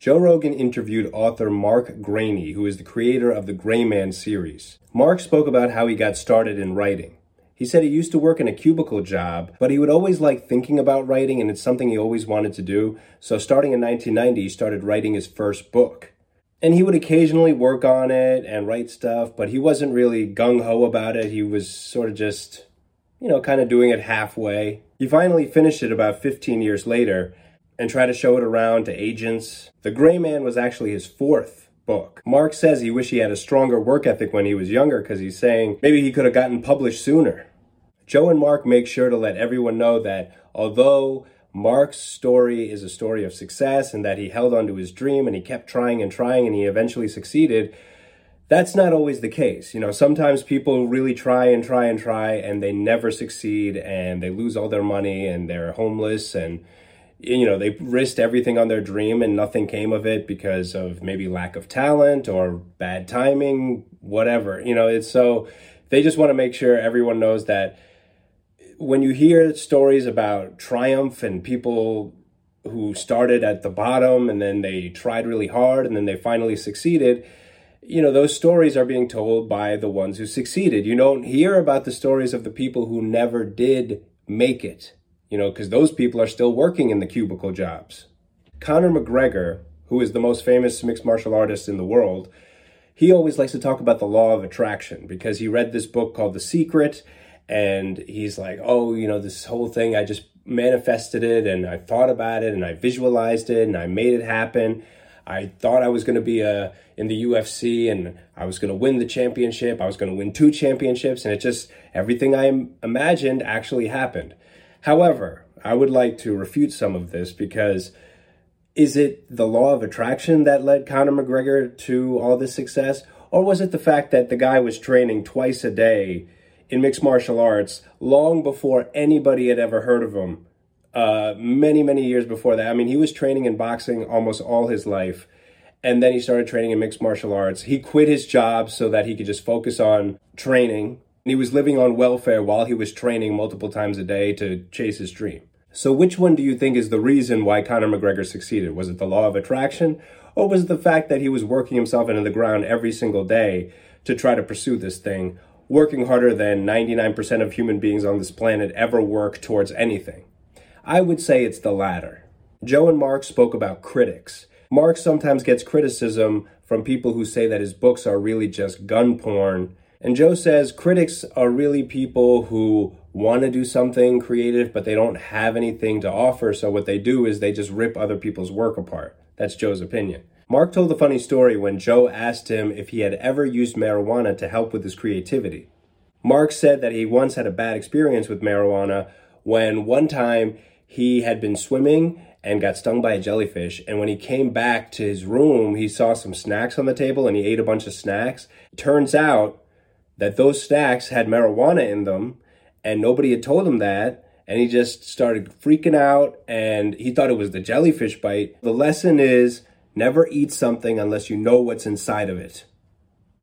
Joe Rogan interviewed author Mark Greaney, who is the creator of the Gray Man series. Mark spoke about how he got started in writing. He said he used to work in a cubicle job, but he would always like thinking about writing and it's something he always wanted to do. So starting in 1990, he started writing his first book. And he would occasionally work on it and write stuff, but he wasn't really gung ho about it. He was sort of just, you know, kind of doing it halfway. He finally finished it about 15 years later and try to show it around to agents. The Gray Man was actually his fourth book. Mark says he wish he had a stronger work ethic when he was younger because he's saying maybe he could have gotten published sooner. Joe and Mark make sure to let everyone know that although Mark's story is a story of success and that he held on to his dream and he kept trying and trying and he eventually succeeded, that's not always the case. You know, sometimes people really try and try and try and they never succeed and they lose all their money and they're homeless and you know, they risked everything on their dream and nothing came of it because of maybe lack of talent or bad timing, whatever. You know, it's so they just want to make sure everyone knows that when you hear stories about triumph and people who started at the bottom and then they tried really hard and then they finally succeeded, you know, those stories are being told by the ones who succeeded. You don't hear about the stories of the people who never did make it you know, because those people are still working in the cubicle jobs. Conor McGregor, who is the most famous mixed martial artist in the world, he always likes to talk about the law of attraction because he read this book called The Secret and he's like, oh, you know, this whole thing, I just manifested it and I thought about it and I visualized it and I made it happen. I thought I was going to be uh, in the UFC and I was going to win the championship. I was going to win two championships and it just everything I imagined actually happened. However, I would like to refute some of this because is it the law of attraction that led Conor McGregor to all this success? Or was it the fact that the guy was training twice a day in mixed martial arts long before anybody had ever heard of him? Uh, many, many years before that. I mean, he was training in boxing almost all his life. And then he started training in mixed martial arts. He quit his job so that he could just focus on training he was living on welfare while he was training multiple times a day to chase his dream. So, which one do you think is the reason why Conor McGregor succeeded? Was it the law of attraction, or was it the fact that he was working himself into the ground every single day to try to pursue this thing, working harder than 99% of human beings on this planet ever work towards anything? I would say it's the latter. Joe and Mark spoke about critics. Mark sometimes gets criticism from people who say that his books are really just gun porn and Joe says critics are really people who want to do something creative, but they don't have anything to offer. So what they do is they just rip other people's work apart. That's Joe's opinion. Mark told a funny story when Joe asked him if he had ever used marijuana to help with his creativity. Mark said that he once had a bad experience with marijuana when one time he had been swimming and got stung by a jellyfish. And when he came back to his room, he saw some snacks on the table and he ate a bunch of snacks. Turns out that those stacks had marijuana in them and nobody had told him that and he just started freaking out and he thought it was the jellyfish bite. The lesson is never eat something unless you know what's inside of it.